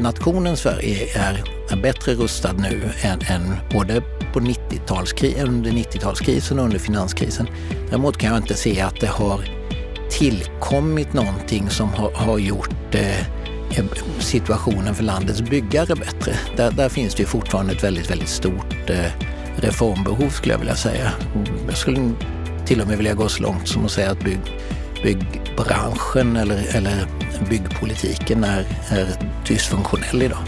nationen Sverige är, är bättre rustad nu än, än både på 90-talskri- under 90-talskrisen och under finanskrisen. Däremot kan jag inte se att det har tillkommit någonting som har, har gjort eh, eh, situationen för landets byggare bättre. Där, där, finns det ju fortfarande ett väldigt, väldigt stort eh, reformbehov skulle jag vilja säga. Jag skulle till och med vilja gå så långt som att säga att bygg, byggbranschen eller, eller byggpolitiken är, är dysfunktionell idag.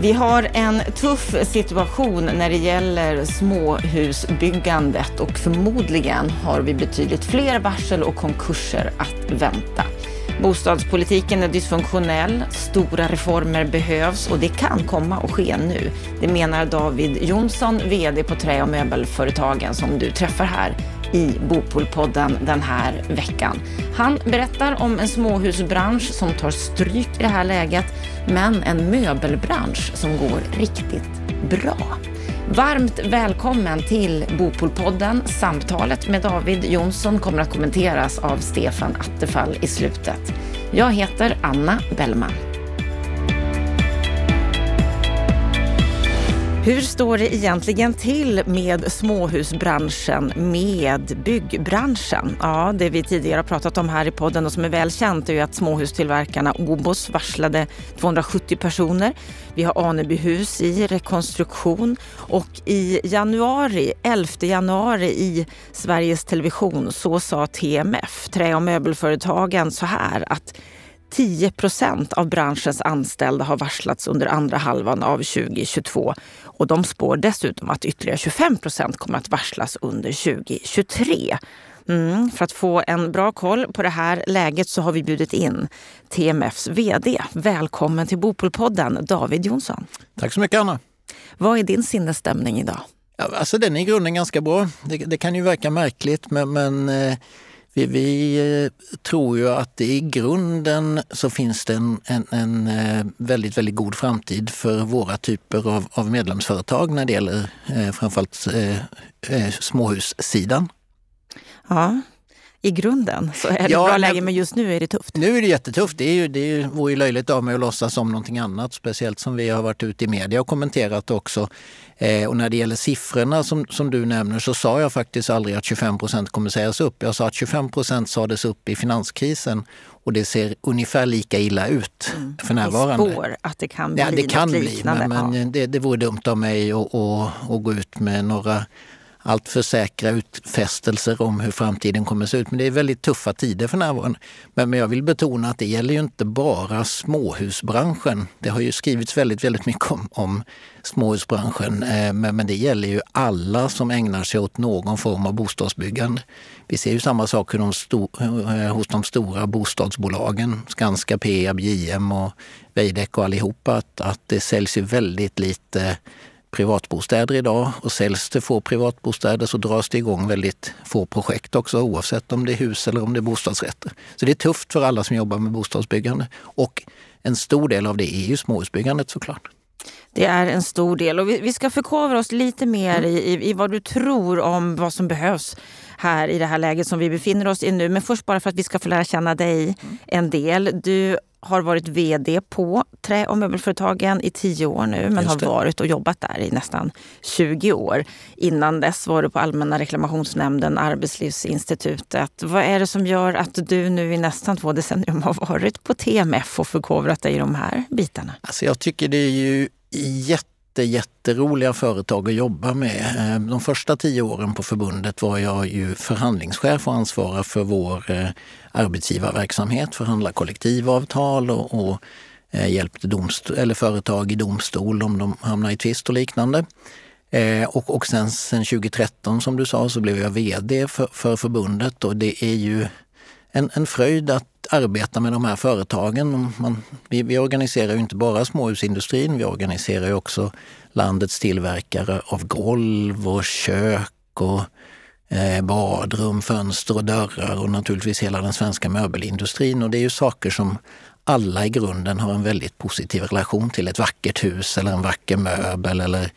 Vi har en tuff situation när det gäller småhusbyggandet och förmodligen har vi betydligt fler varsel och konkurser att vänta. Bostadspolitiken är dysfunktionell, stora reformer behövs och det kan komma att ske nu. Det menar David Jonsson, VD på Trä och möbelföretagen som du träffar här i Bopolpodden den här veckan. Han berättar om en småhusbransch som tar stryk i det här läget, men en möbelbransch som går riktigt bra. Varmt välkommen till Bopolpodden. Samtalet med David Jonsson kommer att kommenteras av Stefan Attefall i slutet. Jag heter Anna Bellman. Hur står det egentligen till med småhusbranschen, med byggbranschen? Ja, det vi tidigare har pratat om här i podden och som är väl känt är ju att småhustillverkarna Obos varslade 270 personer. Vi har Anebyhus i rekonstruktion och i januari, 11 januari i Sveriges Television så sa TMF, Trä och möbelföretagen, så här att 10 procent av branschens anställda har varslats under andra halvan av 2022 och de spår dessutom att ytterligare 25 procent kommer att varslas under 2023. Mm, för att få en bra koll på det här läget så har vi bjudit in TMFs VD. Välkommen till Bopolpodden, David Jonsson. Tack så mycket Anna. Vad är din sinnesstämning idag? Alltså den är i grunden ganska bra. Det, det kan ju verka märkligt men, men eh, vi, vi, eh, tror ju att i grunden så finns det en, en, en, eh, väldigt, väldigt god framtid för våra typer av, av medlemsföretag när det gäller eh, framförallt eh, eh småhussidan. Ja, i grunden så är det ja, bra läge, men just nu är det tufft. Nu är det jättetufft. Det, är ju, det vore ju löjligt av mig att låtsas som någonting annat, speciellt som vi har varit ute i media och kommenterat också. Eh, och när det gäller siffrorna som, som du nämner så sa jag faktiskt aldrig att 25 procent kommer sägas upp. Jag sa att 25 procent sades upp i finanskrisen och det ser ungefär lika illa ut mm. för närvarande. I spår att det kan bli ja, det kan bli, liknande. Men, men ja. det, det vore dumt av mig att gå ut med några alltför säkra utfästelser om hur framtiden kommer att se ut. Men det är väldigt tuffa tider för närvarande. Men, men jag vill betona att det gäller ju inte bara småhusbranschen. Det har ju skrivits väldigt, väldigt mycket om, om småhusbranschen. Eh, men, men det gäller ju alla som ägnar sig åt någon form av bostadsbyggande. Vi ser ju samma sak hos de, sto, eh, hos de stora bostadsbolagen, Skanska, Peab, JM och Veidekke och allihopa, att, att det säljs ju väldigt lite privatbostäder idag och säljs det få privatbostäder så dras det igång väldigt få projekt också oavsett om det är hus eller om det är bostadsrätter. Så det är tufft för alla som jobbar med bostadsbyggande och en stor del av det är ju småhusbyggandet såklart. Det är en stor del och vi, ska förkovra oss lite mer i, i, i vad du tror om vad som behövs här i det här läget som vi befinner oss i nu. Men först bara för att vi ska få lära känna dig en del. Du har varit VD på Trä och möbelföretagen i tio år nu men har varit och jobbat där i nästan 20 år. Innan dess var du på Allmänna reklamationsnämnden, Arbetslivsinstitutet. Vad är det som gör att du nu i nästan två decennier har varit på TMF och förkovrat dig i de här bitarna? Alltså jag tycker det är ju jätte jätteroliga företag att jobba med. Eh, de första tio åren på förbundet var jag ju förhandlingschef och ansvarar för vår eh, arbetsgivarverksamhet, förhandla kollektivavtal och, och eh, hjälpte hjälpte eller företag i domstol om de hamnar i tvist och liknande. och, och sen, sen 2013 som du sa så blev jag VD för, för förbundet och det är ju en, en fröjd att arbeta med de här företagen. Man, vi, vi, organiserar ju inte bara småhusindustrin, vi organiserar ju också landets tillverkare av golv och kök och eh, badrum, fönster och dörrar och naturligtvis hela den svenska möbelindustrin. Och det är ju saker som alla i grunden har en väldigt positiv relation till. Ett vackert hus eller en vacker möbel eller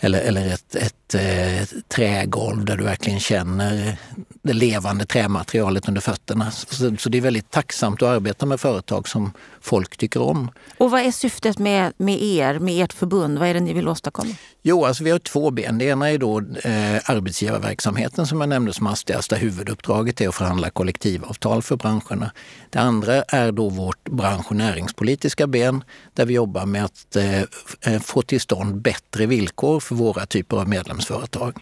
eller, eller ett, ett, ett eh, trägolv där du verkligen känner det levande trämaterialet under fötterna. Så, så, det är väldigt tacksamt att arbeta med företag som folk tycker om. Och vad är syftet med, med er, med ert förbund? Vad är det ni vill åstadkomma? Jo, alltså vi har två ben. Det ena är då eh, arbetsgivarverksamheten som jag nämnde som hastigast, där huvuduppdraget är att förhandla kollektivavtal för branscherna. Det andra är då vårt bransch och näringspolitiska ben där vi jobbar med att eh, eh få till stånd bättre villkor för våra typer av medlemsföretag.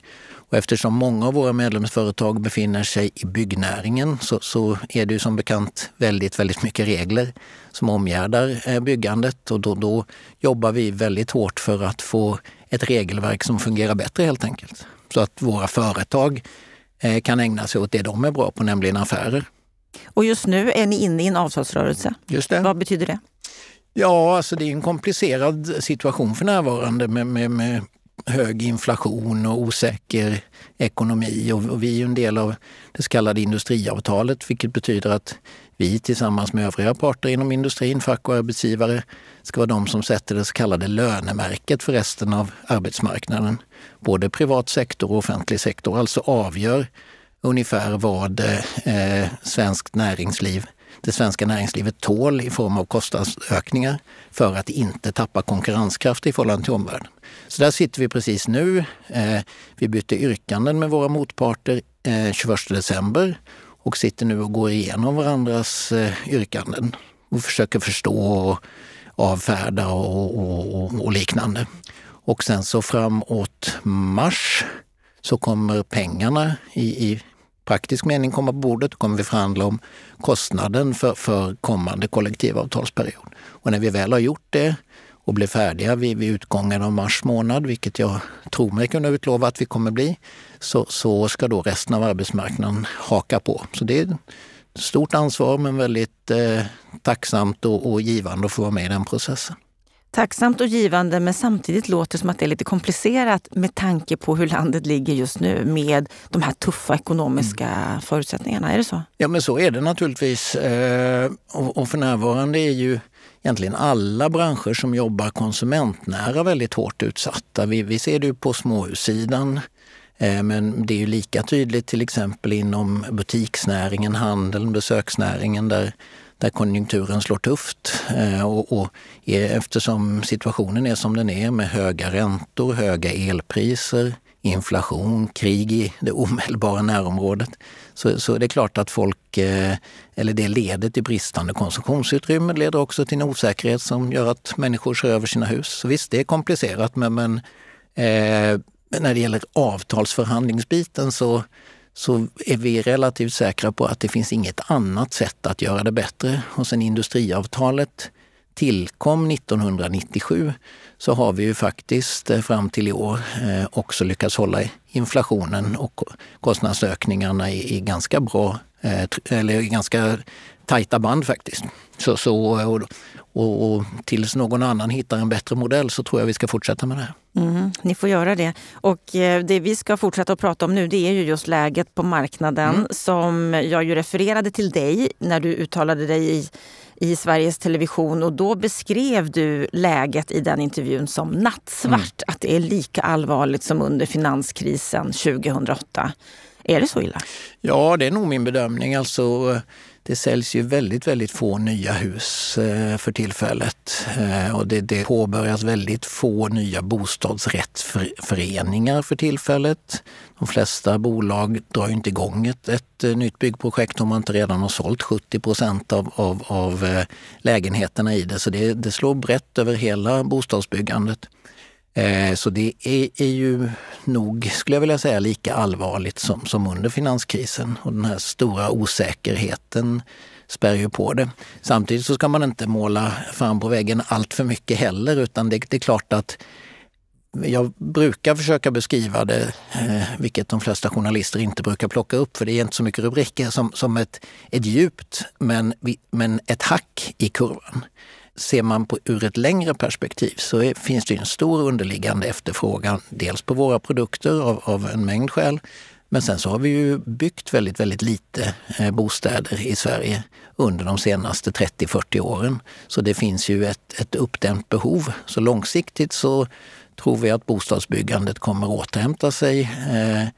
Och eftersom många av våra medlemsföretag befinner sig i byggnäringen så, så är det ju som bekant väldigt, väldigt mycket regler som omgärdar eh, byggandet och då, då jobbar vi väldigt hårt för att få ett regelverk som fungerar bättre helt enkelt. Så att våra företag eh, kan ägna sig åt det de är bra på, nämligen affärer. Och just nu är ni inne i en avtalsrörelse. Just det. Vad betyder det? Ja, alltså det är en komplicerad situation för närvarande med, med, med hög inflation och osäker ekonomi. Och vi är en del av det så kallade industriavtalet, vilket betyder att vi tillsammans med övriga parter inom industrin, fack och arbetsgivare, ska vara de som sätter det så kallade lönemärket för resten av arbetsmarknaden. Både privat sektor och offentlig sektor, alltså avgör ungefär vad eh, svenskt näringsliv det svenska näringslivet tål i form av kostnadsökningar för att inte tappa konkurrenskraft i förhållande till omvärlden. Så där sitter vi precis nu. Eh, vi bytte yrkanden med våra motparter eh, 21 december och sitter nu och går igenom varandras eh, yrkanden och försöker förstå och avfärda och, och, och liknande. Och sen så framåt mars så kommer pengarna i, i praktisk mening komma på bordet. Då kommer vi förhandla om kostnaden för, för kommande kollektivavtalsperiod. Och när vi väl har gjort det och blir färdiga vid, vid utgången av mars månad, vilket jag tror mig kunna utlova att vi kommer bli, så, så ska då resten av arbetsmarknaden haka på. Så det är ett stort ansvar men väldigt eh, tacksamt och, och givande att få vara med i den processen tacksamt och givande men samtidigt låter det som att det är lite komplicerat med tanke på hur landet ligger just nu med de här tuffa ekonomiska mm. förutsättningarna. Är det så? Ja men så är det naturligtvis. Eh, och för närvarande är ju egentligen alla branscher som jobbar konsumentnära väldigt hårt utsatta. Vi, ser det ju på småhussidan. Eh, men det är ju lika tydligt till exempel inom butiksnäringen, handeln, besöksnäringen där där konjunkturen slår tufft. Eh, och, och eftersom situationen är som den är med höga räntor, höga elpriser, inflation, krig i det omedelbara närområdet. Så, så det är klart att folk, eh, eller det leder till bristande konsumtionsutrymme, det leder också till en osäkerhet som gör att människor kör över sina hus. Så visst, det är komplicerat men, men eh, när det gäller avtalsförhandlingsbiten så så är vi relativt säkra på att det finns inget annat sätt att göra det bättre. Och sen industriavtalet tillkom 1997 så har vi ju faktiskt eh, fram till i år eh, också lyckats hålla inflationen och kostnadsökningarna i, ganska bra, eh, eller eller ganska tajta band faktiskt. Så, så, och, och, tills någon annan hittar en bättre modell så tror jag vi ska fortsätta med det här. Mm, ni får göra det. Och eh, det vi ska fortsätta att prata om nu det är ju just läget på marknaden mm. som jag ju refererade till dig när du uttalade dig i, i Sveriges Television och då beskrev du läget i den intervjun som nattsvart. Mm. Att det är lika allvarligt som under finanskrisen 2008. Är det så illa? Ja, det är nog min bedömning. Alltså, det säljs ju väldigt, väldigt få nya hus eh, för tillfället eh, och det, det påbörjas väldigt få nya bostadsrättsföreningar för tillfället. De flesta bolag drar inte igång ett, ett eh, nytt byggprojekt om man inte redan har sålt 70 procent av, av, av lägenheterna i det. Så det, det slår brett över hela bostadsbyggandet. Eh, så det är, är, ju nog, skulle jag vilja säga, lika allvarligt som, som under finanskrisen. Och den här stora osäkerheten spär ju på det. Samtidigt så ska man inte måla fram på väggen allt för mycket heller utan det, det är klart att jag brukar försöka beskriva det, eh, vilket de flesta journalister inte brukar plocka upp, för det är inte så mycket rubriker, som, som ett, ett djupt men, men ett hack i kurvan ser man på ur ett längre perspektiv så är, finns det en stor underliggande efterfrågan, dels på våra produkter av, av en mängd skäl, Men sen så har vi ju byggt väldigt, väldigt lite eh, bostäder i Sverige under de senaste 30-40 åren. Så det finns ju ett, ett uppdämt behov. Så långsiktigt så tror vi att bostadsbyggandet kommer återhämta sig eh,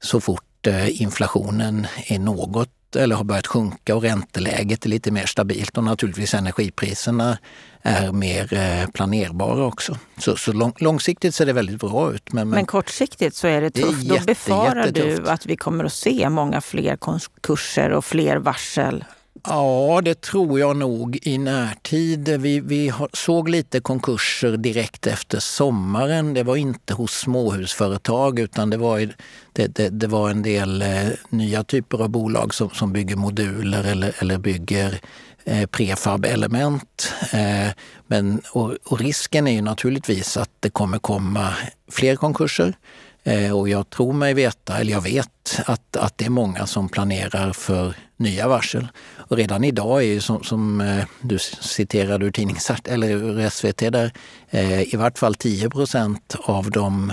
så fort eh, inflationen är något eller har börjat sjunka och ränteläget är lite mer stabilt och naturligtvis energipriserna är mer eh, planerbara också. Så, så lång, långsiktigt ser det väldigt bra ut. Men, men, men kortsiktigt så är det tufft. Det är jätte, Då befarar du att vi kommer att se många fler konkurser och fler varsel Ja, det tror jag nog i närtid. Vi, vi såg lite konkurser direkt efter sommaren. Det var inte hos småhusföretag utan det var, det, det, det var en del eh, nya typer av bolag som, som bygger moduler eller, eller bygger eh, prefab-element. Eh, men, och, och risken är ju naturligtvis att det kommer komma fler konkurser. Eh, och jag tror mig veta, eller jag vet, att, att det är många som planerar för nya varsel. Och redan idag är ju som, som eh, du citerade ur tidningsart, eller ur SVT där, eh, i vart fall 10 procent av de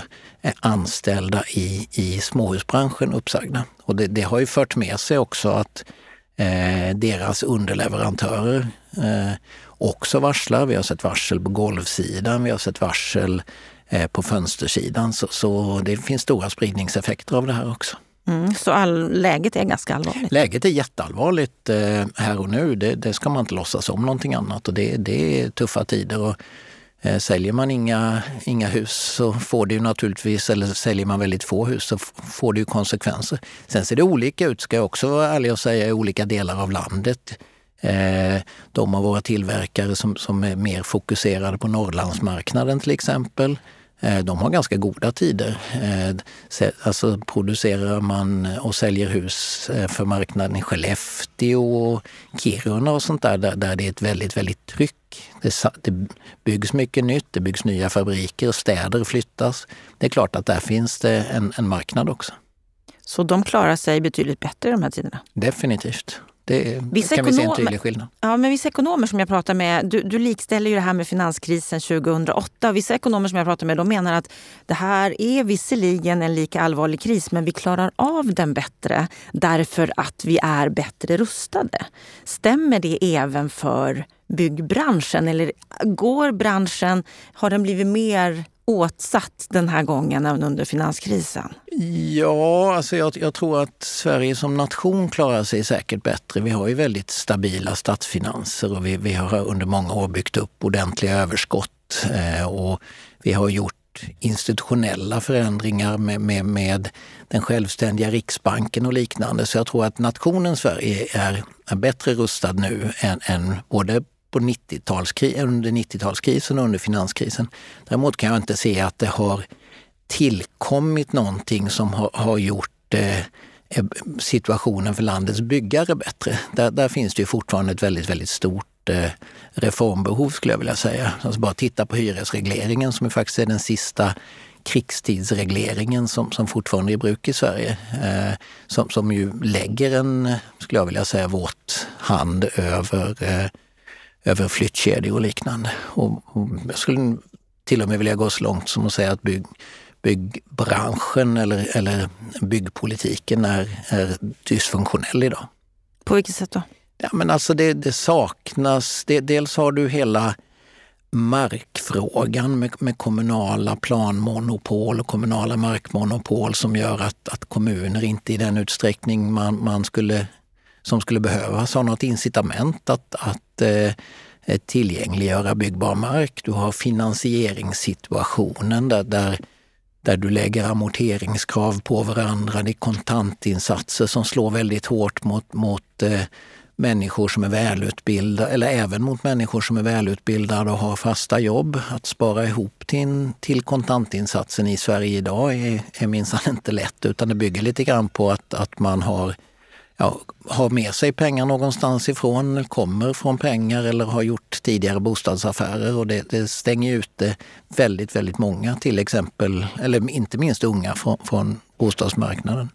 anställda i, i småhusbranschen uppsagda. Och det, det har ju fört med sig också att eh, deras underleverantörer eh, också varslar. Vi har sett varsel på golvsidan, vi har sett varsel på fönstersidan. Så, så det finns stora spridningseffekter av det här också. Mm, så all, läget är ganska allvarligt? Läget är jätteallvarligt eh, här och nu. Det, det, ska man inte låtsas om någonting annat. Och det, det är tuffa tider. Och, eh, säljer man inga, inga hus så får det ju naturligtvis, eller säljer man väldigt få hus så får det ju konsekvenser. Sen ser det olika ut, ska jag också vara ärlig och säga, i olika delar av landet. Eh, de av våra tillverkare som, som är mer fokuserade på Norrlandsmarknaden till exempel Eh, de har ganska goda tider. Eh, alltså producerar man och säljer hus eh, för marknaden i Skellefteå och Kiruna och sånt där, där det är ett väldigt, väldigt tryck. Det byggs mycket nytt, det byggs nya fabriker, städer flyttas. Det är klart att där finns det en, en marknad också. Så de klarar sig betydligt bättre i de här tiderna? Definitivt. Det vissa kan vi se en tydlig skillnad. Ja, men vissa ekonomer som jag pratar med, du, du likställer ju det här med finanskrisen 2008. Vissa ekonomer som jag pratar med de menar att det här är visserligen en lika allvarlig kris men vi klarar av den bättre därför att vi är bättre rustade. Stämmer det även för byggbranschen? Eller går branschen, har den blivit mer åtsatt den här gången även under finanskrisen? Ja, alltså jag, jag, tror att Sverige som nation klarar sig säkert bättre. Vi har ju väldigt stabila statsfinanser och vi, vi har under många år byggt upp ordentliga överskott eh, och vi har gjort institutionella förändringar med, med, med, den självständiga Riksbanken och liknande. Så jag tror att nationen Sverige är, är bättre rustad nu än, än både på 90 under 90-talskrisen och under finanskrisen. Däremot kan jag inte se att det har tillkommit någonting som har, har gjort eh, eh, situationen för landets byggare bättre. Där, där, finns det ju fortfarande ett väldigt, väldigt stort eh, reformbehov skulle jag vilja säga. Alltså bara titta på hyresregleringen som faktiskt är den sista krigstidsregleringen som, som fortfarande är i bruk i Sverige. Eh, som, som ju lägger en, skulle jag vilja säga, våt hand över eh, över flyttkedjor och liknande. Och, och jag skulle till och med vilja gå så långt som att säga att bygg, byggbranschen eller, eller byggpolitiken är, är dysfunktionell idag. På vilket sätt då? Ja, men alltså det, det saknas, det, dels har du hela markfrågan med, med, kommunala planmonopol och kommunala markmonopol som gör att, att kommuner inte i den utsträckning man, man skulle som skulle behövas har något incitament att, att eh, tillgängliggöra byggbar mark. Du har finansieringssituationen där, där, där du lägger amorteringskrav på varandra. Det är kontantinsatser som slår väldigt hårt mot, mot eh, människor som är välutbildade, eller även mot människor som är välutbildade och har fasta jobb. Att spara ihop till, till kontantinsatsen i Sverige idag är, är minsann inte lätt utan det bygger lite grann på att, att man har ja, har med sig pengar någonstans ifrån, kommer från pengar eller har gjort tidigare bostadsaffärer och det, det stänger ute väldigt, väldigt många till exempel, eller inte minst unga från, från bostadsmarknaden.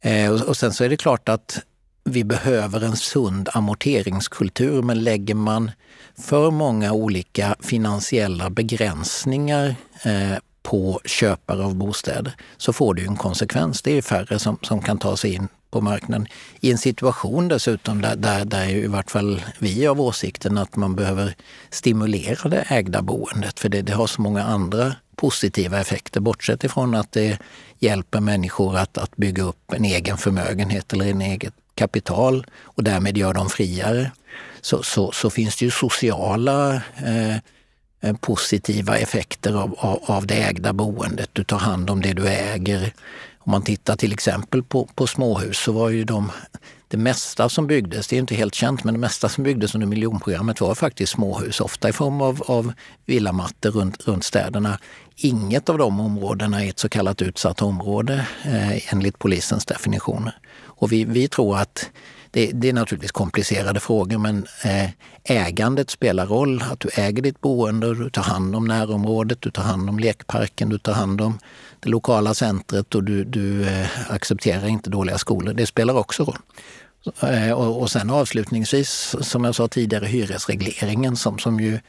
Eh, och, och sen så är det klart att vi behöver en sund amorteringskultur men lägger man för många olika finansiella begränsningar eh, på köpare av bostäder så får det ju en konsekvens. Det är färre som, som kan ta sig in på marknaden. I en situation dessutom där, där, där i vart fall vi är av åsikten att man behöver stimulera det ägda boendet för det, det har så många andra positiva effekter bortsett ifrån att det hjälper människor att, att bygga upp en egen förmögenhet eller en eget kapital och därmed gör dem friare. Så, så, så finns det ju sociala eh, eh positiva effekter av, av, av, det ägda boendet. Du tar hand om det du äger. Om man tittar till exempel på, på småhus så var ju de, det mesta som byggdes, det är inte helt känt, men det mesta som byggdes under miljonprogrammet var faktiskt småhus, ofta i form av, av villamattor runt, runt städerna. Inget av de områdena är ett så kallat utsatt område eh, enligt polisens definitioner. Och vi, vi tror att det, det, är naturligtvis komplicerade frågor men eh, ägandet spelar roll. Att du äger ditt boende, du tar hand om närområdet, du tar hand om lekparken, du tar hand om det lokala centret och du, du eh, accepterar inte dåliga skolor. Det spelar också roll. Eh, och, och sen avslutningsvis, som jag sa tidigare, hyresregleringen som, som ju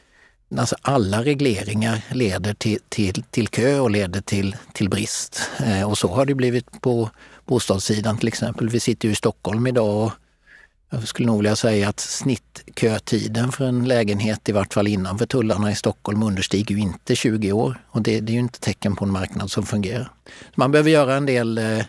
Alltså alla regleringar leder till, till, till kö och leder till, till brist. Och så har det blivit på bostadssidan till exempel. Vi sitter ju i Stockholm idag och jag skulle nog vilja säga att snittkötiden för en lägenhet, i vart fall innanför tullarna i Stockholm, understiger ju inte 20 år. Och det, det är ju inte tecken på en marknad som fungerar. Man behöver göra en del eh,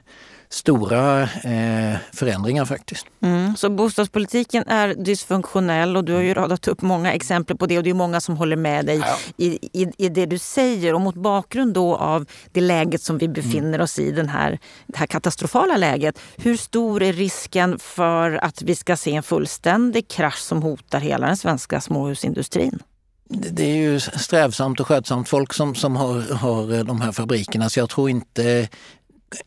stora eh, förändringar faktiskt. Mm, så bostadspolitiken är dysfunktionell och du har ju radat upp många exempel på det och det är många som håller med dig ja. i, i, i, det du säger. Och mot bakgrund då av det läget som vi befinner oss i, den här, det här katastrofala läget. Hur stor är risken för att vi ska se en fullständig krasch som hotar hela den svenska småhusindustrin? Det är ju strävsamt och skötsamt folk som, som har, har de här fabrikerna så jag tror inte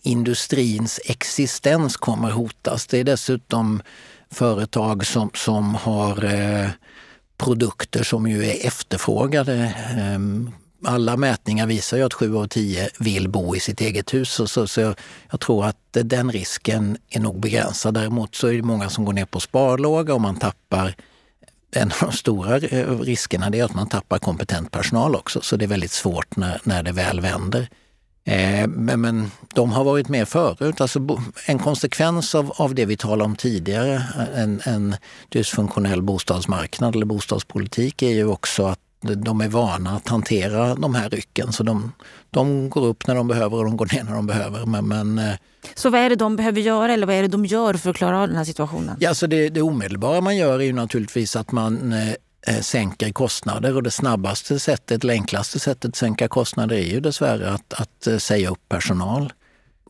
industrins existens kommer hotas. Det är dessutom företag som, som har eh, produkter som ju är efterfrågade. Eh, alla mätningar visar ju att sju av tio vill bo i sitt eget hus. Så, så, så jag, jag, tror att den risken är nog begränsad. Däremot så är det många som går ner på sparlåga och man tappar en av de stora eh, riskerna är att man tappar kompetent personal också. Så det är väldigt svårt när, när det väl vänder. Eh, men, men de har varit med förut. Alltså, en konsekvens av, av det vi talade om tidigare, en, en dysfunktionell bostadsmarknad eller bostadspolitik, är ju också att de är vana att hantera de här rycken. Så de, de går upp när de behöver och de går ner när de behöver. Men, men, eh, så vad är det de behöver göra eller vad är det de gör för att klara av den här situationen? Ja, så det, det omedelbara man gör är ju naturligtvis att man eh, Eh, sänker kostnader och det snabbaste sättet, eller enklaste sättet att sänka kostnader är ju dessvärre att, att eh, säga upp personal.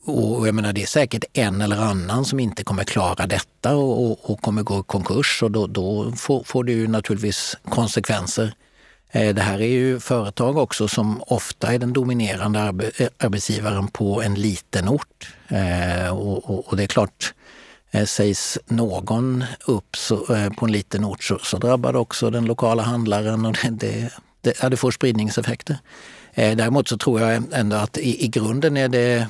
Och jag menar, det är säkert en eller annan som inte kommer klara detta och, och, och kommer gå i konkurs och då, då får, får det ju naturligtvis konsekvenser. Eh, det här är ju företag också som ofta är den dominerande arbetsgivaren på en liten ort. Och, och det är klart, Eh, sägs någon upp så, eh, på en liten ort så, så drabbar det också den lokala handlaren och det, det, det, ja, det får spridningseffekter. Eh, däremot så tror jag ändå att i, i grunden är det,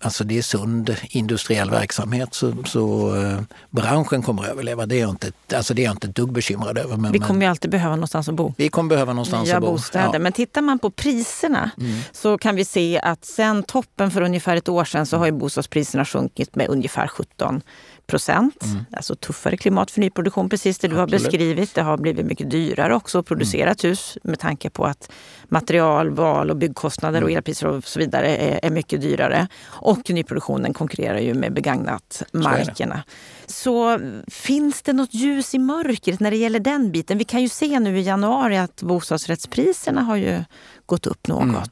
alltså det är sund industriell verksamhet så, så eh, branschen kommer att överleva. Det är jag inte, alltså det är jag inte ett dugg bekymrad över. Men, vi kommer ju alltid behöva någonstans att bo. Vi kommer behöva någonstans Nya att bo. bostäder. Ja. Men tittar man på priserna mm. så kan vi se att sen toppen för ungefär ett år sedan så har ju bostadspriserna sjunkit med ungefär 17 procent. Mm. Alltså tuffare klimat för nyproduktion, precis det du Absolut. har beskrivit. Det har blivit mycket dyrare också att producera ett hus med tanke på att material, val och byggkostnader mm. och elpriser och så vidare är, är, mycket dyrare. Och nyproduktionen konkurrerar ju med begagnat markerna. Så, så finns det något ljus i mörkret när det gäller den biten? Vi kan ju se nu i januari att bostadsrättspriserna har ju gått upp något. Mm.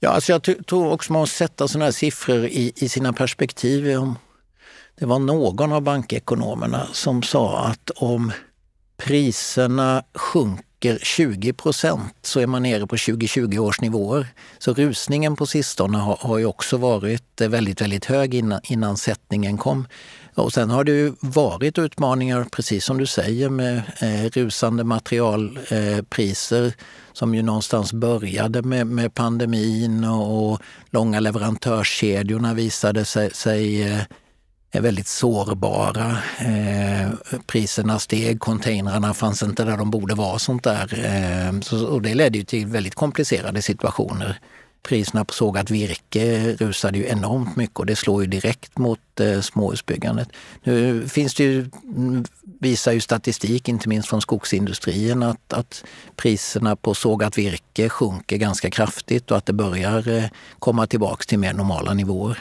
Ja, alltså jag tror också man måste sätta sådana här siffror i, i sina perspektiv. Om det var någon av bankekonomerna som sa att om priserna sjunker 20 procent så är man nere på 2020 års nivåer. Så rusningen på sistone har, har ju också varit väldigt, väldigt hög innan, innan sättningen kom. Och sen har det ju varit utmaningar, precis som du säger, med eh, rusande materialpriser eh, som ju någonstans började med, med pandemin och, och långa leverantörskedjorna visade sig, sig eh, är väldigt sårbara. Eh, priserna steg, containrarna fanns inte där de borde vara. sånt där. Eh, så, och det ledde ju till väldigt komplicerade situationer priserna på sågat virke rusade ju enormt mycket och det slår ju direkt mot eh, småhusbyggandet. Nu finns det ju, visar ju statistik, inte minst från skogsindustrin, att, att priserna på sågat virke sjunker ganska kraftigt och att det börjar eh, komma tillbaks till mer normala nivåer.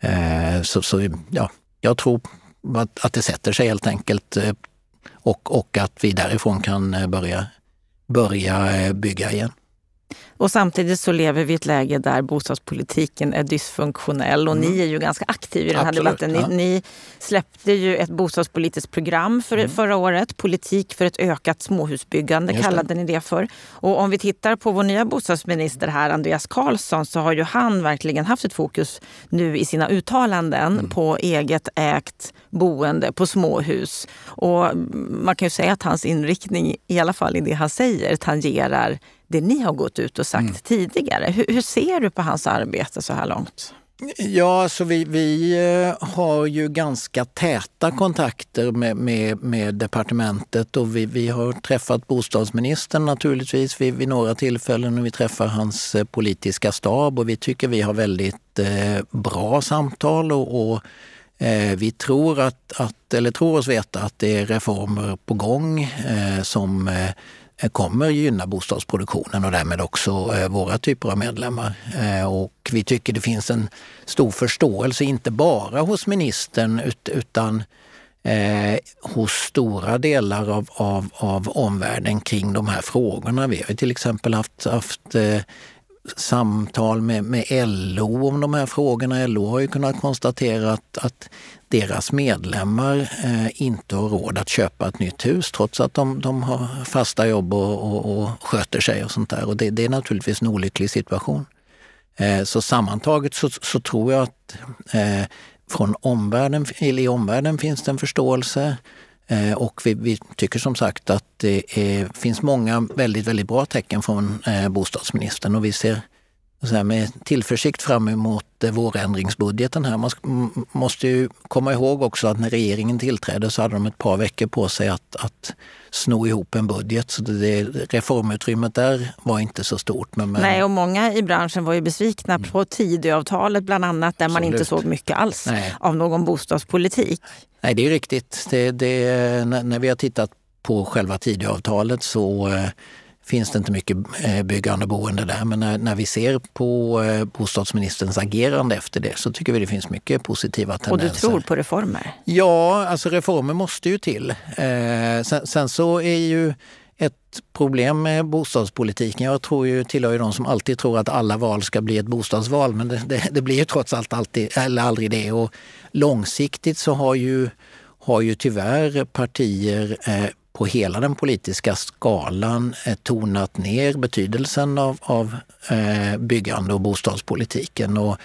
Eh, så, så ja, jag tror att, att det sätter sig helt enkelt eh, och, och att vi därifrån kan eh, börja, börja eh, bygga igen. Och samtidigt så lever vi i ett läge där bostadspolitiken är dysfunktionell och mm. ni är ju ganska aktiva i den här Absolut, debatten. Ni, ja. ni, släppte ju ett bostadspolitiskt program för, mm. förra året. Politik för ett ökat småhusbyggande Just kallade det. ni det för. Och om vi tittar på vår nya bostadsminister här, Andreas Karlsson, så har ju han verkligen haft ett fokus nu i sina uttalanden mm. på eget ägt boende, på småhus. Och man kan ju säga att hans inriktning, i alla fall i det han säger, tangerar det ni har gått ut och sagt mm. tidigare. Hur, hur, ser du på hans arbete så här långt? Ja, alltså vi, vi eh, har ju ganska täta kontakter med, med, med departementet och vi, vi, har träffat bostadsministern naturligtvis vid, vid några tillfällen och vi träffar hans eh, politiska stab och vi tycker vi har väldigt eh, bra samtal och, och vi tror, att, att, eller tror oss veta att det är reformer på gång eh, som Eh, kommer gynna bostadsproduktionen och därmed också eh, våra typer av medlemmar. Eh, och vi tycker det finns en stor förståelse, inte bara hos ministern utan eh, hos stora delar av, av, av omvärlden kring de här frågorna. Vi har till exempel haft, haft eh, samtal med, med LO om de här frågorna. LO har ju kunnat konstatera att, att deras medlemmar eh, inte har råd att köpa ett nytt hus trots att de, de har fasta jobb och, och, och, sköter sig och sånt där. Och det, det är naturligtvis en olycklig situation. Eh, så sammantaget så, så, tror jag att eh, från omvärlden, i omvärlden finns det en förståelse. Eh, och vi, vi, tycker som sagt att det är, finns många väldigt, väldigt bra tecken från eh, bostadsministern och vi ser så med tillförsikt fram emot eh, vårändringsbudgeten här. Man måste ju komma ihåg också att när regeringen tillträdde så hade de ett par veckor på sig att, att sno ihop en budget. Så det, reformutrymmet där var inte så stort. Men, Nej, och många i branschen var ju besvikna mm. på Tidöavtalet bland annat där Absolut. man inte såg mycket alls Nej. av någon bostadspolitik. Nej, det är riktigt. Det, det, när vi har tittat på själva Tidöavtalet så eh, finns det inte mycket eh, byggande boende där. Men när, när vi ser på eh, bostadsministerns agerande efter det så tycker vi det finns mycket positiva tendenser. Och du tror på reformer? Ja, alltså reformer måste ju till. Eh, sen, sen, så är ju ett problem med bostadspolitiken, jag tror ju, tillhör ju de som alltid tror att alla val ska bli ett bostadsval, men det, det, det blir ju trots allt alltid, eller aldrig det. Och långsiktigt så har ju, har ju tyvärr partier eh, på hela den politiska skalan eh, tonat ner betydelsen av, av eh, byggande och bostadspolitiken. Och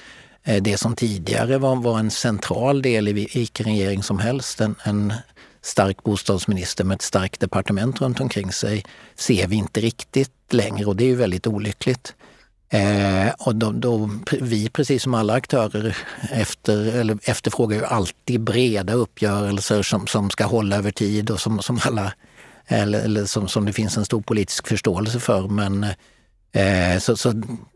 eh, det som tidigare var, var en central del i vilken regering som helst, en, en stark bostadsminister med ett starkt departement runt omkring sig, ser vi inte riktigt längre och det är ju väldigt olyckligt. Eh, och de, de, vi, precis som alla aktörer, efter, eller efterfrågar ju alltid breda uppgörelser som, som ska hålla över tid och som, som alla eller, eller som, som det finns en stor politisk förståelse för. Men eh, så, så,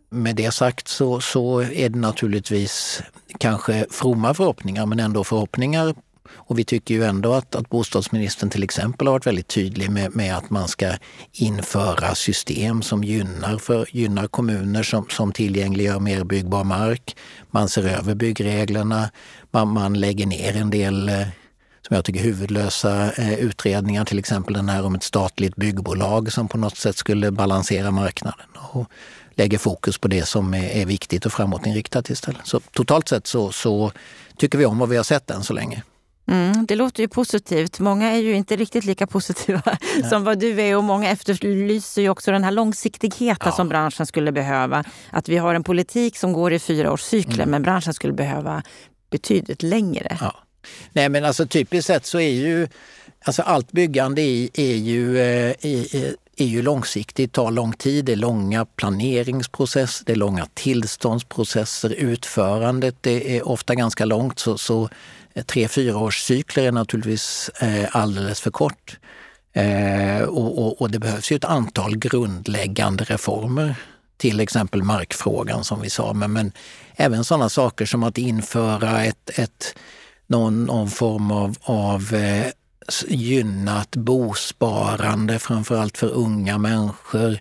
med det sagt så, så är det naturligtvis kanske fromma förhoppningar, men ändå förhoppningar och vi tycker ju ändå att, att bostadsministern till exempel har varit väldigt tydlig med, med att man ska införa system som gynnar, för, gynnar kommuner som, som tillgängliggör mer byggbar mark. Man ser över byggreglerna, man, man lägger ner en del eh, som jag tycker huvudlösa eh, utredningar, till exempel den här om ett statligt byggbolag som på något sätt skulle balansera marknaden och lägger fokus på det som är, är viktigt och framåtinriktat istället. Så totalt sett så, så tycker vi om vad vi har sett än så länge. Mm, det låter ju positivt. Många är ju inte riktigt lika positiva Nej. som vad du är och många efterlyser ju också den här långsiktigheten ja. som branschen skulle behöva. Att vi har en politik som går i fyraårscykler mm. men branschen skulle behöva betydligt längre. Ja. Nej men alltså typiskt sett så är ju alltså allt byggande är, är ju, är, eh, är ju långsiktigt, tar lång tid. Det är långa planeringsprocesser, det är långa tillståndsprocesser. Utförandet det är ofta ganska långt. Så, så tre, fyra års cykler är naturligtvis eh, alldeles för kort. Eh, och, och, och, det behövs ju ett antal grundläggande reformer till exempel markfrågan som vi sa, men, men även sådana saker som att införa ett, ett, någon, någon form av, av eh, gynnat bosparande, framförallt för unga människor.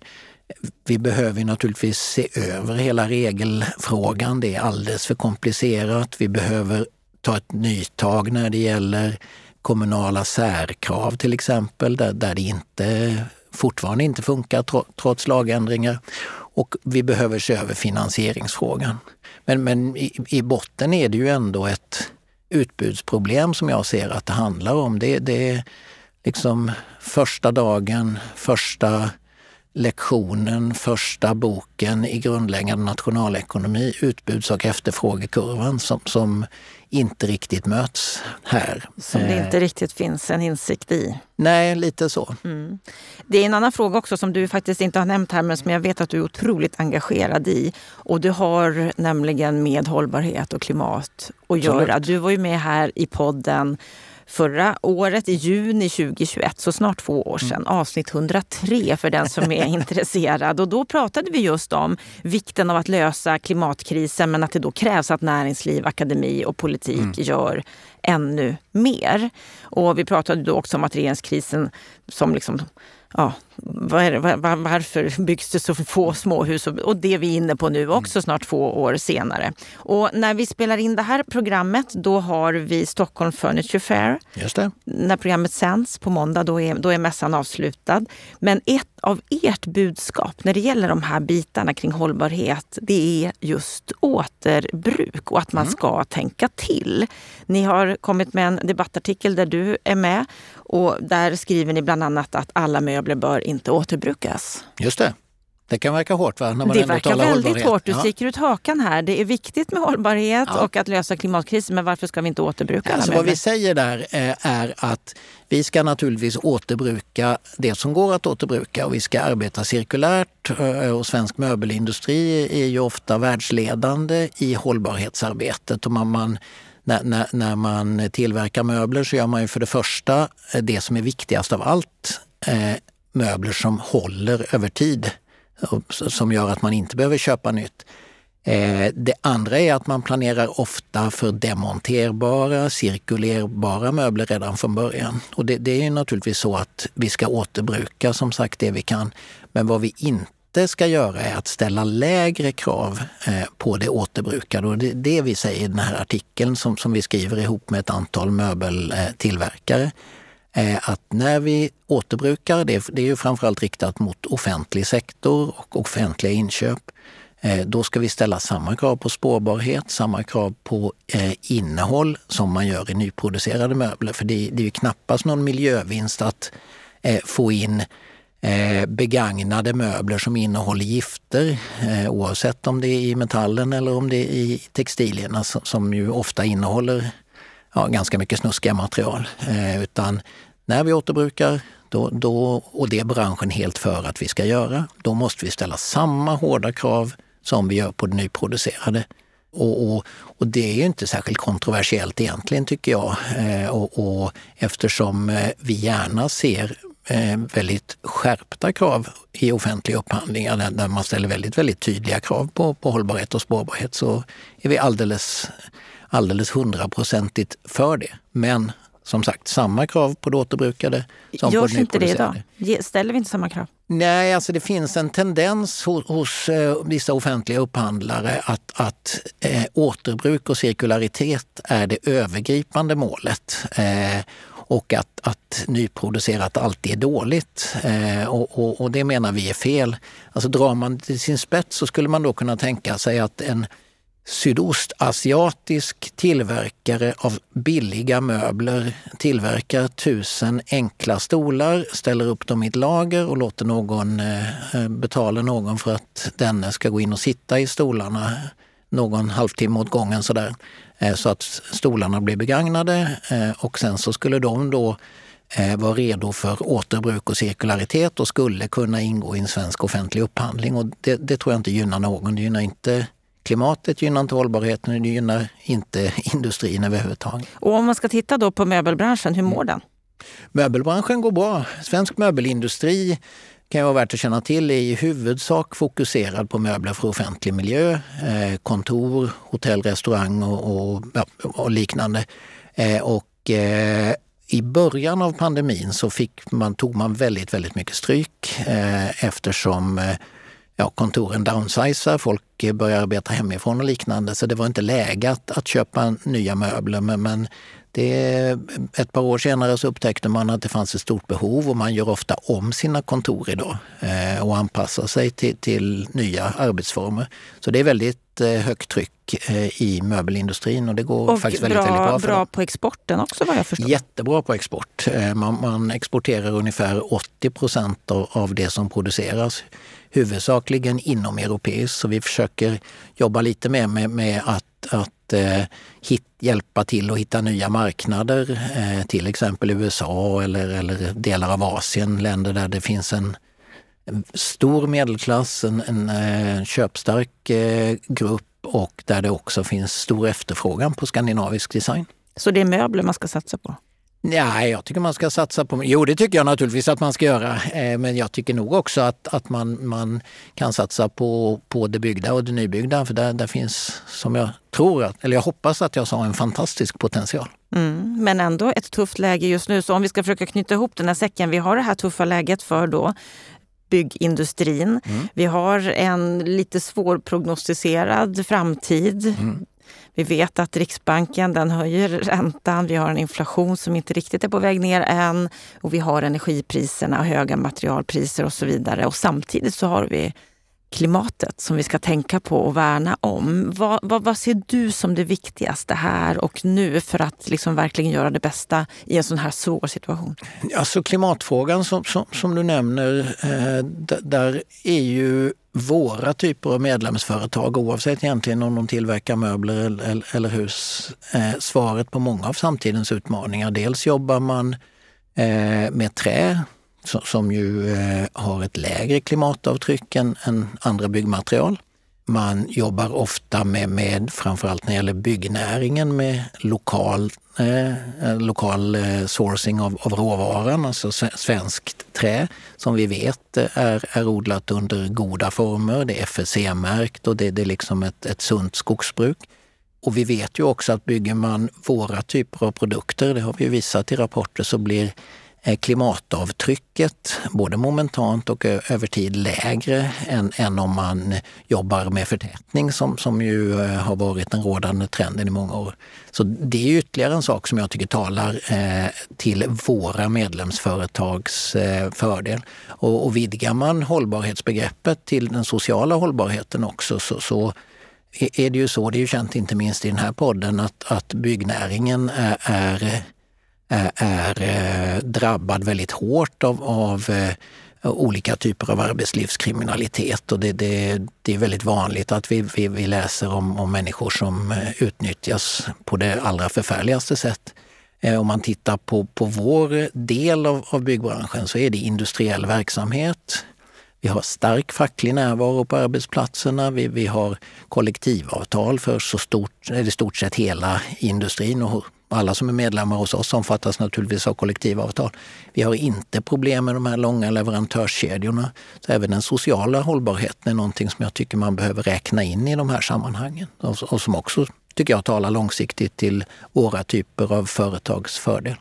Vi behöver naturligtvis se över hela regelfrågan. Det är alldeles för komplicerat. Vi behöver ta ett nytag när det gäller kommunala särkrav till exempel, där, där det inte, fortfarande inte funkar trots lagändringar. Och vi behöver se över finansieringsfrågan. Men, men i, i botten är det ju ändå ett utbudsproblem som jag ser att det handlar om. Det, det är liksom första dagen, första lektionen, första boken i grundläggande nationalekonomi, utbuds och efterfrågekurvan som, som inte riktigt möts här. Som det inte riktigt finns en insikt i. Nej, lite så. Mm. Det är en annan fråga också som du faktiskt inte har nämnt här men som jag vet att du är otroligt engagerad i. Och du har nämligen med hållbarhet och klimat att göra. Du var ju med här i podden förra året, i juni 2021, så snart två år sedan. Mm. Avsnitt 103 för den som är intresserad. Och då pratade vi just om vikten av att lösa klimatkrisen men att det då krävs att näringsliv, akademi och politik mm. gör ännu mer. Och vi pratade då också om att regeringskrisen som liksom ja, var, var, varför byggs det så få småhus? Och det är vi inne på nu också, snart två år senare. Och när vi spelar in det här programmet, då har vi Stockholm Furniture Fair. Just det. När programmet sänds på måndag, då är, då är mässan avslutad. Men ett av ert budskap när det gäller de här bitarna kring hållbarhet, det är just återbruk och att man mm. ska tänka till. Ni har kommit med en debattartikel där du är med och där skriver ni bland annat att alla möbler bör inte återbrukas. Just det. Det kan verka hårt va? När man det verkar väldigt hårt. Du ja. sticker ut hakan här. Det är viktigt med hållbarhet ja. och att lösa klimatkrisen, men varför ska vi inte återbruka alltså, Vad vi säger där eh, är att vi ska naturligtvis återbruka det som går att återbruka och vi ska arbeta cirkulärt. Eh, och svensk möbelindustri är ju ofta världsledande i hållbarhetsarbetet. Och man, man när, när, när, man tillverkar möbler så gör man ju för det första eh, det som är viktigast av allt. Eh, möbler som håller över tid. Som gör att man inte behöver köpa nytt. Eh, det andra är att man planerar ofta för demonterbara, cirkulerbara möbler redan från början. Och det, det är naturligtvis så att vi ska återbruka som sagt det vi kan. Men vad vi inte inte ska göra är att ställa lägre krav eh, på det återbrukade. Och det är det vi säger i den här artikeln som, som vi skriver ihop med ett antal möbeltillverkare. är att när vi återbrukar, det, det är ju framförallt riktat mot offentlig sektor och offentliga inköp, eh, då ska vi ställa samma krav på spårbarhet, samma krav på innehåll som man gör i nyproducerade möbler. För det, det är ju knappast någon miljövinst att få in Eh, begagnade möbler som innehåller gifter eh, oavsett om det är i metallen eller om det är i textilierna som ju ofta innehåller ja, ganska mycket snuskiga material. Eh, utan när vi återbrukar, då, då, och det är branschen helt för att vi ska göra, då måste vi ställa samma hårda krav som vi gör på det nyproducerade. Och, och, och, det är ju inte särskilt kontroversiellt egentligen tycker jag. Eh, och, och, eftersom eh, vi gärna ser väldigt skärpta krav i offentliga upphandlingar där man ställer väldigt, väldigt tydliga krav på, på hållbarhet och spårbarhet så är vi alldeles, alldeles hundraprocentigt för det. Men som sagt, samma krav på det återbrukade som Görs på det inte det idag? Ställer vi inte samma krav? Nej, alltså det finns en tendens hos, hos eh, vissa offentliga upphandlare att, att eh, återbruk och cirkularitet är det övergripande målet. Eh, och att, att nyproducerat alltid är dåligt. Eh, och, och, och, det menar vi är fel. Alltså drar man till sin spets så skulle man då kunna tänka sig att en sydostasiatisk tillverkare av billiga möbler tillverkar tusen enkla stolar, ställer upp dem i ett lager och låter någon eh, eh betala någon för att denne ska gå in och sitta i stolarna någon halvtimme åt gången sådär. Eh, så att stolarna blir begagnade eh, och sen så skulle de då eh, vara redo för återbruk och cirkularitet och skulle kunna ingå i en svensk offentlig upphandling. Och det, det tror jag inte gynnar någon. Det gynnar inte klimatet, gynnar inte hållbarheten, det gynnar inte industrin överhuvudtaget. Och om man ska titta då på möbelbranschen, hur mår den? Möbelbranschen går bra. Svensk möbelindustri kan vara värt att känna till, är i huvudsak fokuserad på möbler för offentlig miljö, eh, kontor, hotell, restaurang och, och, och liknande. Eh, och eh, i början av pandemin så fick man, tog man väldigt, väldigt mycket stryk eftersom ja, kontoren downsizar, folk börjar arbeta hemifrån och liknande. Så det var inte läge att, att köpa nya möbler. Men, men det, ett par år senare så upptäckte man att det fanns ett stort behov och man gör ofta om sina kontor idag eh, och anpassar sig till, till, nya arbetsformer. Så det är väldigt eh, högt tryck eh, i möbelindustrin och det går och faktiskt väldigt, bra, väldigt bra. Och bra på exporten också vad jag förstår? Jättebra på export. Man, man exporterar ungefär 80 procent av, av det som produceras huvudsakligen inom europeiskt. Så vi försöker jobba lite mer med, med att, att eh, hit, hjälpa till att hitta nya marknader, eh, till exempel USA eller, eller delar av Asien, länder där det finns en, stor medelklass, en, en en köpstark eh, grupp och där det också finns stor efterfrågan på skandinavisk design. Så det är möbler man ska satsa på? Ja, jag tycker man ska satsa på... Jo, det tycker jag naturligtvis att man ska göra. Eh, men jag tycker nog också att, att man, man kan satsa på, på det byggda och det nybyggda. För där, där finns, som jag tror, att, eller jag hoppas att jag sa, en fantastisk potential. Mm, men ändå ett tufft läge just nu. Så om vi ska försöka knyta ihop den här säcken. Vi har det här tuffa läget för då byggindustrin. Mm. Vi har en lite svårprognostiserad framtid. Mm. Vi vet att Riksbanken den höjer räntan. Vi har en inflation som inte riktigt är på väg ner än. Och vi har energipriserna, höga materialpriser och så vidare. Och samtidigt så har vi klimatet som vi ska tänka på och värna om. Vad, vad, vad, ser du som det viktigaste här och nu för att liksom verkligen göra det bästa i en sån här svår situation? Alltså klimatfrågan som, som, som du nämner, eh, där är ju våra typer av medlemsföretag, oavsett egentligen om de tillverkar möbler eller, eller hus, eh, svaret på många av samtidens utmaningar. Dels jobbar man eh, med trä som ju eh, har ett lägre klimatavtryck än, än andra byggmaterial. Man jobbar ofta med, med, framförallt när det gäller byggnäringen, med lokal, eh, eh lokal eh, sourcing av, av råvaran, alltså svenskt trä som vi vet är, är odlat under goda former. Det är FSC-märkt och det, det är liksom ett, ett sunt skogsbruk. Och vi vet ju också att bygger man våra typer av produkter, det har vi visat i rapporter, så blir klimatavtrycket både momentant och över tid lägre än, än om man jobbar med förtätning som, som ju eh, har varit den rådande trenden i många år. Så det är ytterligare en sak som jag tycker talar eh, till våra medlemsföretags eh, fördel. Och, och vidgar man hållbarhetsbegreppet till den sociala hållbarheten också så, så är det ju så, det är ju känt inte minst i den här podden, att, att byggnäringen är, är Eh, är eh, drabbad väldigt hårt av, av eh, olika typer av arbetslivskriminalitet och det, det, det är väldigt vanligt att vi, vi, vi, läser om, om människor som utnyttjas på det allra förfärligaste sätt. Om man tittar på, på vår del av, av byggbranschen så är det industriell verksamhet. Vi har stark facklig närvaro på arbetsplatserna. Vi, vi har kollektivavtal för så stort, eller stort sett hela industrin och alla som är medlemmar hos oss omfattas naturligtvis av kollektivavtal. Vi har inte problem med de här långa leverantörskedjorna. Så även den sociala hållbarheten är någonting som jag tycker man behöver räkna in i de här sammanhangen och som också tycker jag talar långsiktigt till våra typer av företags fördel.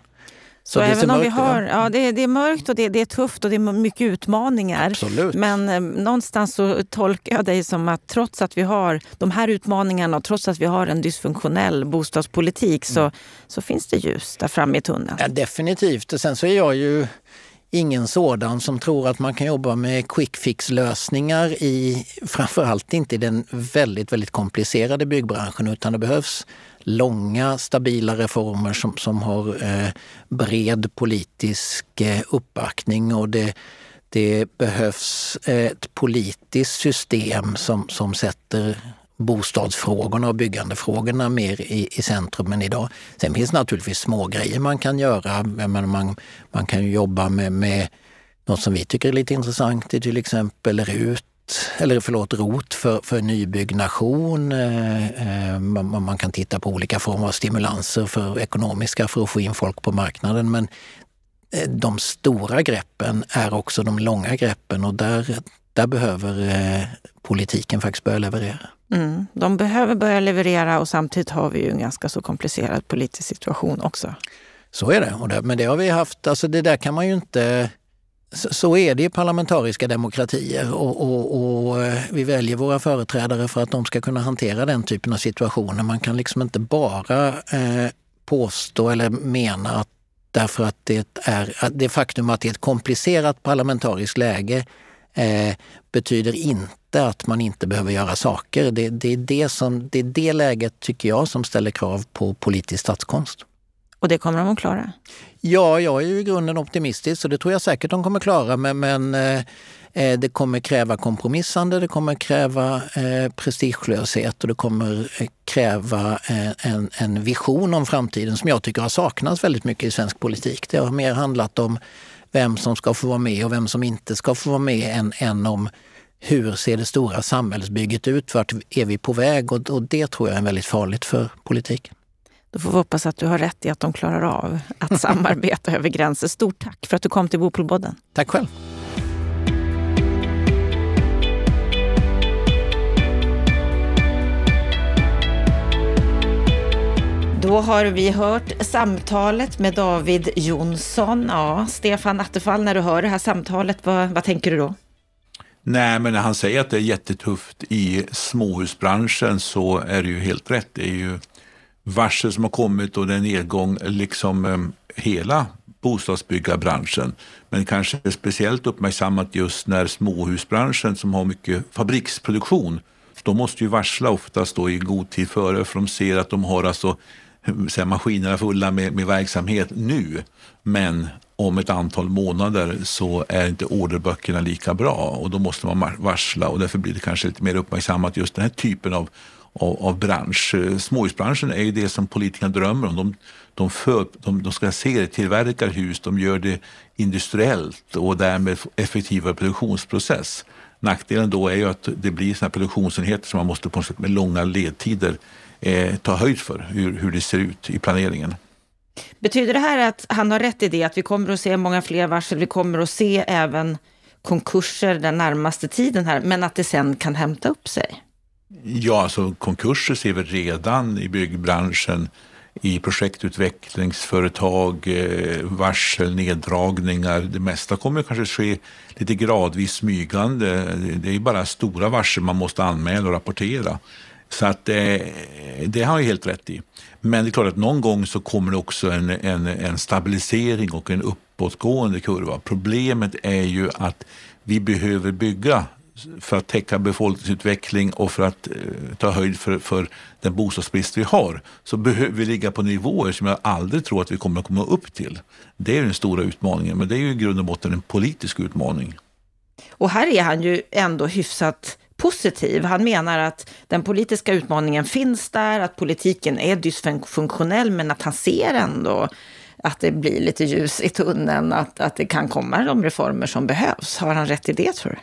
Så, så även om vi har, ja, det, är, det är mörkt och det, det, är tufft och det är mycket utmaningar. Absolut. Men eh, någonstans så tolkar jag dig som att trots att vi har de här utmaningarna och trots att vi har en dysfunktionell bostadspolitik så, mm. så finns det ljus där framme i tunneln. Ja, definitivt. Och sen så är jag ju ingen sådan som tror att man kan jobba med quick fix-lösningar i, framförallt inte i den väldigt, väldigt komplicerade byggbranschen, utan det behövs långa, stabila reformer som, som har eh, bred politisk eh, uppbackning. Och det, det behövs eh, ett politiskt system som, som sätter bostadsfrågorna och byggandefrågorna mer i, i centrum än idag. Sen finns det naturligtvis små grejer man kan göra. Men man, man kan jobba med, med något som vi tycker är lite intressant, till exempel RUT eller förlåt, ROT för, för nybyggnation. Eh, eh man, man, kan titta på olika former av stimulanser för ekonomiska för att få in folk på marknaden. Men eh, de stora greppen är också de långa greppen och där, där behöver eh, politiken faktiskt börja leverera. Mm, de behöver börja leverera och samtidigt har vi ju en ganska så komplicerad politisk situation också. Så är det, och det men det har vi haft, alltså det där kan man ju inte så är det i parlamentariska demokratier och, och, och, eh, vi väljer våra företrädare för att de ska kunna hantera den typen av situationer. Man kan liksom inte bara eh, påstå eller mena att därför att det är det faktum att det är ett komplicerat parlamentariskt läge eh, betyder inte att man inte behöver göra saker. Det, det, är det, som, det är det läget, tycker jag, som ställer krav på politisk statskonst. Och det kommer de att klara? Ja, jag är ju i grunden optimistisk och det tror jag säkert de kommer klara. Men, men eh, eh, det kommer kräva kompromissande, det kommer kräva eh, prestigelöshet och det kommer eh, kräva eh, en, en vision om framtiden som jag tycker har saknats väldigt mycket i svensk politik. Det har mer handlat om vem som ska få vara med och vem som inte ska få vara med än, än om hur ser det stora samhällsbygget ut? Vart är vi på väg? Och, och det tror jag är väldigt farligt för politiken. Då får vi hoppas att du har rätt i att de klarar av att samarbeta över gränser. Stort tack för att du kom till Bopolpodden. Tack själv. Då har vi hört samtalet med David Jonsson. Ja, Stefan Attefall, när du hör det här samtalet, vad, vad tänker du då? Nej, men när han säger att det är jättetufft i småhusbranschen så är det ju helt rätt. Det är ju varsel som har kommit och det är nedgång liksom eh, hela bostadsbyggarbranschen. Men kanske speciellt uppmärksammat just när småhusbranschen som har mycket fabriksproduktion, de måste ju varsla oftast då i god tid före för de ser att de har alltså säga, maskinerna fulla med, med verksamhet nu. Men om ett antal månader så är inte orderböckerna lika bra och då måste man varsla och därför blir det kanske lite mer uppmärksammat just den här typen av av, av bransch. Småhusbranschen är ju det som politikerna drömmer om. De, de, för, de, de ska serietillverka hus, de gör det industriellt och därmed effektivare produktionsprocess. Nackdelen då är ju att det blir såna produktionsenheter som man måste på något sätt med långa ledtider eh, ta höjd för hur, hur det ser ut i planeringen. Betyder det här att han har rätt i det, att vi kommer att se många fler varsel, vi kommer att se även konkurser den närmaste tiden här, men att det sen kan hämta upp sig? Ja, alltså konkurser ser vi redan i byggbranschen i projektutvecklingsföretag, eh, varsel, neddragningar. Det mesta kommer kanske ske lite gradvis smygande. Det är bara stora varsel man måste anmäla och rapportera. Så att eh, det har jag helt rätt i. Men det är klart att någon gång så kommer det också en, en, en stabilisering och en uppåtgående kurva. Problemet är ju att vi behöver bygga för att täcka befolkningsutveckling och för att eh, ta höjd för, för den bostadsbrist vi har så behöver vi ligga på nivåer som jag aldrig tror att vi kommer att komma upp till. Det är den stora utmaningen, men det är ju i grund och botten en politisk utmaning. Och här är han ju ändå hyfsat positiv. Han menar att den politiska utmaningen finns där, att politiken är dysfunktionell, men att han ser ändå att det blir lite ljus i tunneln, att, att det kan komma de reformer som behövs. Har han rätt i det tror du?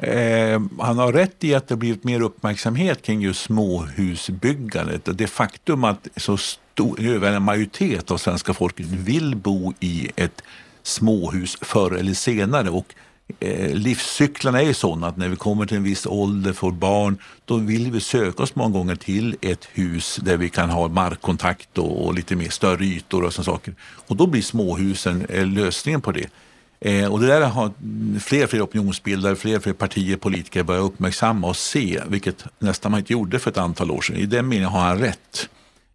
Eh, han har rätt i att det blivit mer uppmärksamhet kring just småhusbyggandet. och Det faktum att så stor, över en majoritet av svenska folket vill bo i ett småhus förr eller senare. Och eh, livscyklarna är sådana att när vi kommer till en viss ålder, får barn, då vill vi söka oss många gånger till ett hus där vi kan ha markkontakt och, och lite mer större ytor och sådana saker. Och då blir småhusen eh, lösningen på det. Eh, och det där har fler och fler opinionsbildare, fler och fler partier, politiker börjat uppmärksamma och se, vilket nästan man inte gjorde för ett antal år sedan. I den meningen har han rätt.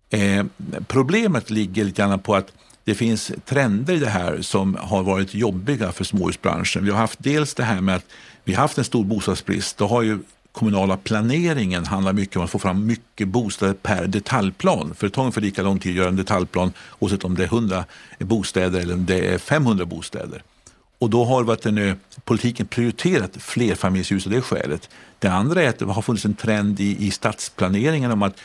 Eh, problemet ligger lite grann på att det finns trender i det här som har varit jobbiga för småhusbranschen. Vi har haft dels det här med att vi har haft en stor bostadsbrist. Då har ju kommunala planeringen handlar mycket om att få fram mycket bostäder per detaljplan. För det tar ungefär lika lång tid att göra en detaljplan oavsett om det är 100 bostäder eller om det är 500 bostäder. Och då har varit en, eh, politiken prioriterat flerfamiljshus av det skälet. Det andra är att det har funnits en trend i, i stadsplaneringen om att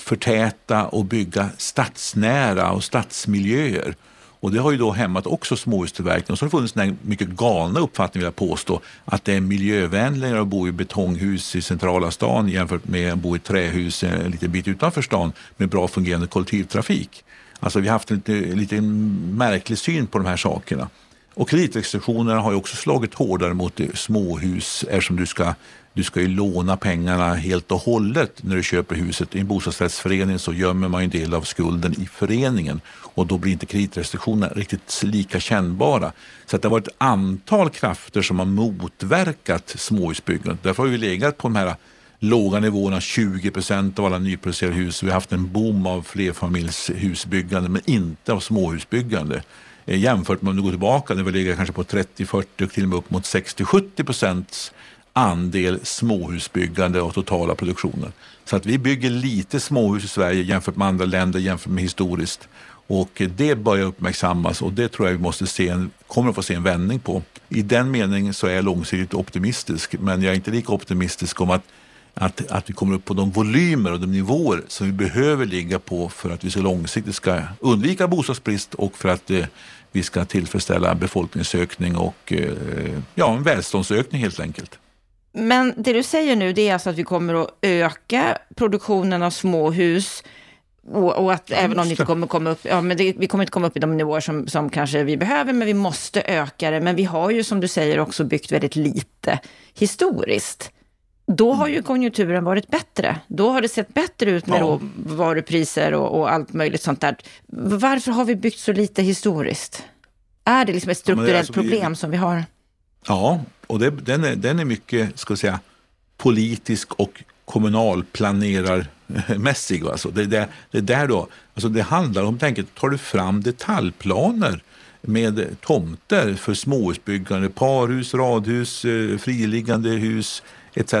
förtäta och bygga stadsnära och stadsmiljöer. Och det har ju då hämmat också småhustillverkningen. Och så har det funnits den mycket galna uppfattningen, vill jag påstå, att det är miljövänligare att bo i betonghus i centrala stan jämfört med att bo i trähus en liten bit utanför stan med bra fungerande kollektivtrafik. Alltså vi har haft en lite, lite märklig syn på de här sakerna. Och kreditrestriktionerna har ju också slagit hårdare mot småhus eftersom du ska, du ska ju låna pengarna helt och hållet när du köper huset. I en bostadsrättsförening så gömmer man en del av skulden i föreningen och då blir inte kreditrestriktionerna riktigt lika kännbara. Så att det har varit ett antal krafter som har motverkat småhusbyggandet. Därför har vi legat på de här låga nivåerna, 20 procent av alla nyproducerade hus. Vi har haft en boom av flerfamiljshusbyggande men inte av småhusbyggande. Eh, jämfört med om du går tillbaka när vi ligger kanske på 30, 40 och till och med upp mot 60, 70 procents andel småhusbyggande och totala produktionen. Så att vi bygger lite småhus i Sverige jämfört med andra länder, jämfört med historiskt. Och det börjar uppmärksammas och det tror jag vi måste se en, kommer att få se en vändning på. I den meningen så är jag långsiktigt optimistisk men jag är inte lika optimistisk om att att, att vi kommer upp på de volymer och de nivåer som vi behöver ligga på för att vi så långsiktigt ska undvika bostadsbrist och för att eh, vi ska tillfredsställa befolkningsökning och eh, ja, en välståndsökning helt enkelt. Men det du säger nu, det är alltså att vi kommer att öka produktionen av småhus och, och att ja, även om det inte kommer komma upp, ja, men det, vi kommer inte komma upp i de nivåer som, som kanske vi behöver, men vi måste öka det. Men vi har ju som du säger också byggt väldigt lite historiskt. Då har ju konjunkturen varit bättre. Då har det sett bättre ut med ja. varupriser och, och, allt möjligt sånt där. Varför har vi byggt så lite historiskt? Är det liksom ett strukturellt ja, alltså, problem vi, som vi har? Ja, och det, den, är, den är mycket, ska säga, politisk och kommunalplanerarmässig. Alltså. Det, det, det, där då, alltså det handlar om, tänk, tar du fram detaljplaner med tomter för småhusbyggande, parhus, radhus, eh, friliggande hus, etc.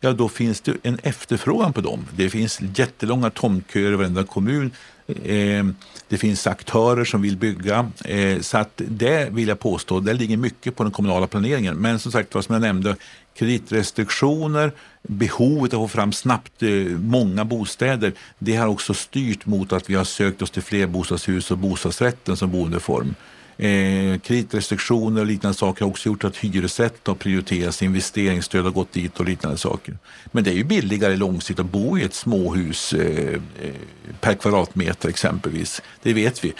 Ja, då finns det en efterfrågan på dem. Det finns jättelånga tomtköer i varenda kommun. Eh, det finns aktörer som vill bygga. Eh, så att det vill jag påstå, det ligger mycket på den kommunala planeringen. Men som sagt, vad som jag nämnde, kreditrestriktioner, behovet att få fram snabbt eh, många bostäder, det har också styrt mot att vi har sökt oss till flerbostadshus och bostadsrätten som boendeform. Eh, kreditrestriktioner och liknande saker har också gjort att hyresrätt har prioriterats, investeringsstöd har gått dit och liknande saker. Men det är ju billigare långsiktigt att bo i ett småhus eh, eh per kvadratmeter exempelvis. Det vet vi.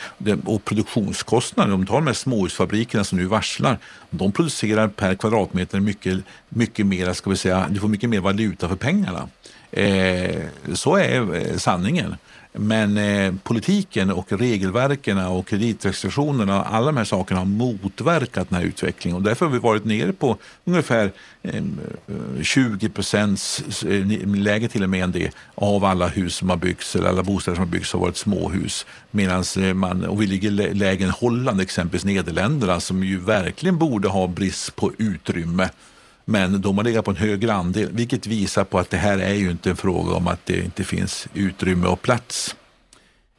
Och produktionskostnader, om du tar de här småhusfabrikerna som nu varslar, de producerar per kvadratmeter mycket, mycket mer, ska vi säga, du får mycket mer valuta för pengarna. Eh, så är eh, sanningen. Men eh, politiken och regelverken och kreditrestriktionerna, alla de här sakerna har motverkat den här utvecklingen och därför har vi varit nere på ungefär ehm, eh, 20 procents eh, läge till och med än det av alla hus som har byggts eller alla bostäder som har byggts har varit småhus. Medans eh, man, och vi ligger lägre än Holland, exempelvis Nederländerna som ju verkligen borde ha brist på utrymme men de har legat på en högre andel, vilket visar på att det här är ju inte en fråga om att det inte finns utrymme och plats.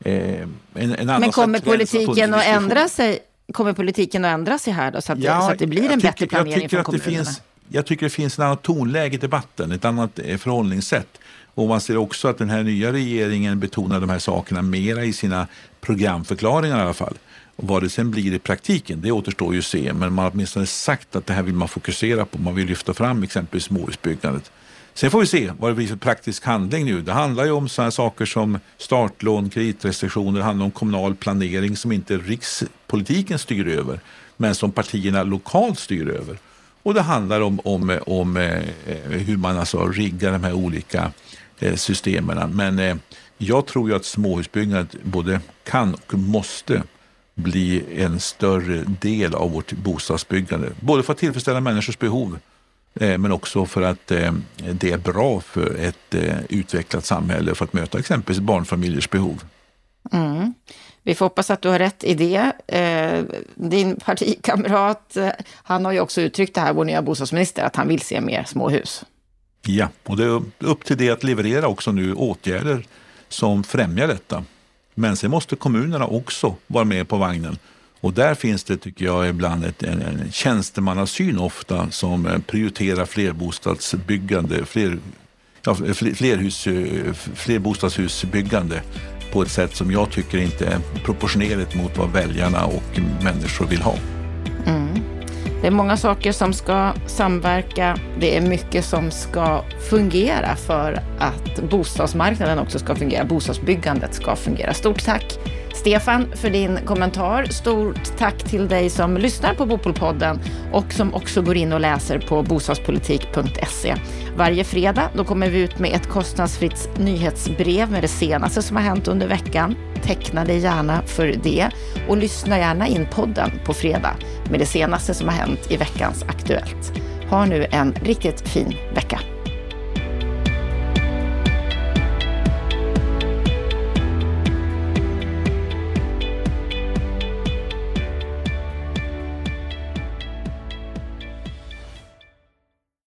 Eh, en, en Men kommer politiken att ändra sig? Kommer politiken att ändra sig här då, så att, ja, det, så att det blir en tycker, bättre planering från kommunerna? Finns, jag tycker det finns ett annat tonläge i debatten, ett annat eh, förhållningssätt. Och man ser också att den här nya regeringen betonar de här sakerna mera i sina programförklaringar i alla fall. Och vad det sen blir i praktiken, det återstår ju att se. Men man har åtminstone sagt att det här vill man fokusera på. Man vill lyfta fram exempelvis småhusbyggandet. Sen får vi se vad det blir för praktisk handling nu. Det handlar ju om sådana saker som startlån, kreditrestriktioner, det handlar om kommunal planering som inte rikspolitiken styr över, men som partierna lokalt styr över. Och det handlar om, om, om eh, hur man alltså riggar de här olika eh, systemen. Men eh, jag tror ju att småhusbyggandet både kan och måste bli en större del av vårt bostadsbyggande. Både för att tillfredsställa människors behov eh, men också för att eh, det är bra för ett eh, utvecklat samhälle för att möta exempelvis barnfamiljers behov. Mm. Vi får hoppas att du har rätt i det. Din partikamrat, han har ju också uttryckt det här, vår nya bostadsminister, att han vill se mer småhus. Ja, och det är upp till det att leverera också nu åtgärder som främjar detta. Men sen måste kommunerna också vara med på vagnen. Och där finns det, tycker jag, ibland ett, en, en tjänstemannasyn ofta som eh, prioriterar flerbostadsbyggande, fler, ja, flerhus, eh, flerbostadshusbyggande på ett sätt som jag tycker inte är proportionerligt mot vad väljarna och människor vill ha. Mm. Det är många saker som ska samverka. Det är mycket som ska fungera för att bostadsmarknaden också ska fungera. Bostadsbyggandet ska fungera. Stort tack Stefan för din kommentar. Stort tack till dig som lyssnar på Bopolpodden och som också går in och läser på bostadspolitik.se. Varje fredag då kommer vi ut med ett kostnadsfritt nyhetsbrev med det senaste som har hänt under veckan. Teckna dig gärna för det och lyssna gärna in podden på fredag med det senaste som har hänt i veckans Aktuellt. Ha nu en riktigt fin vecka.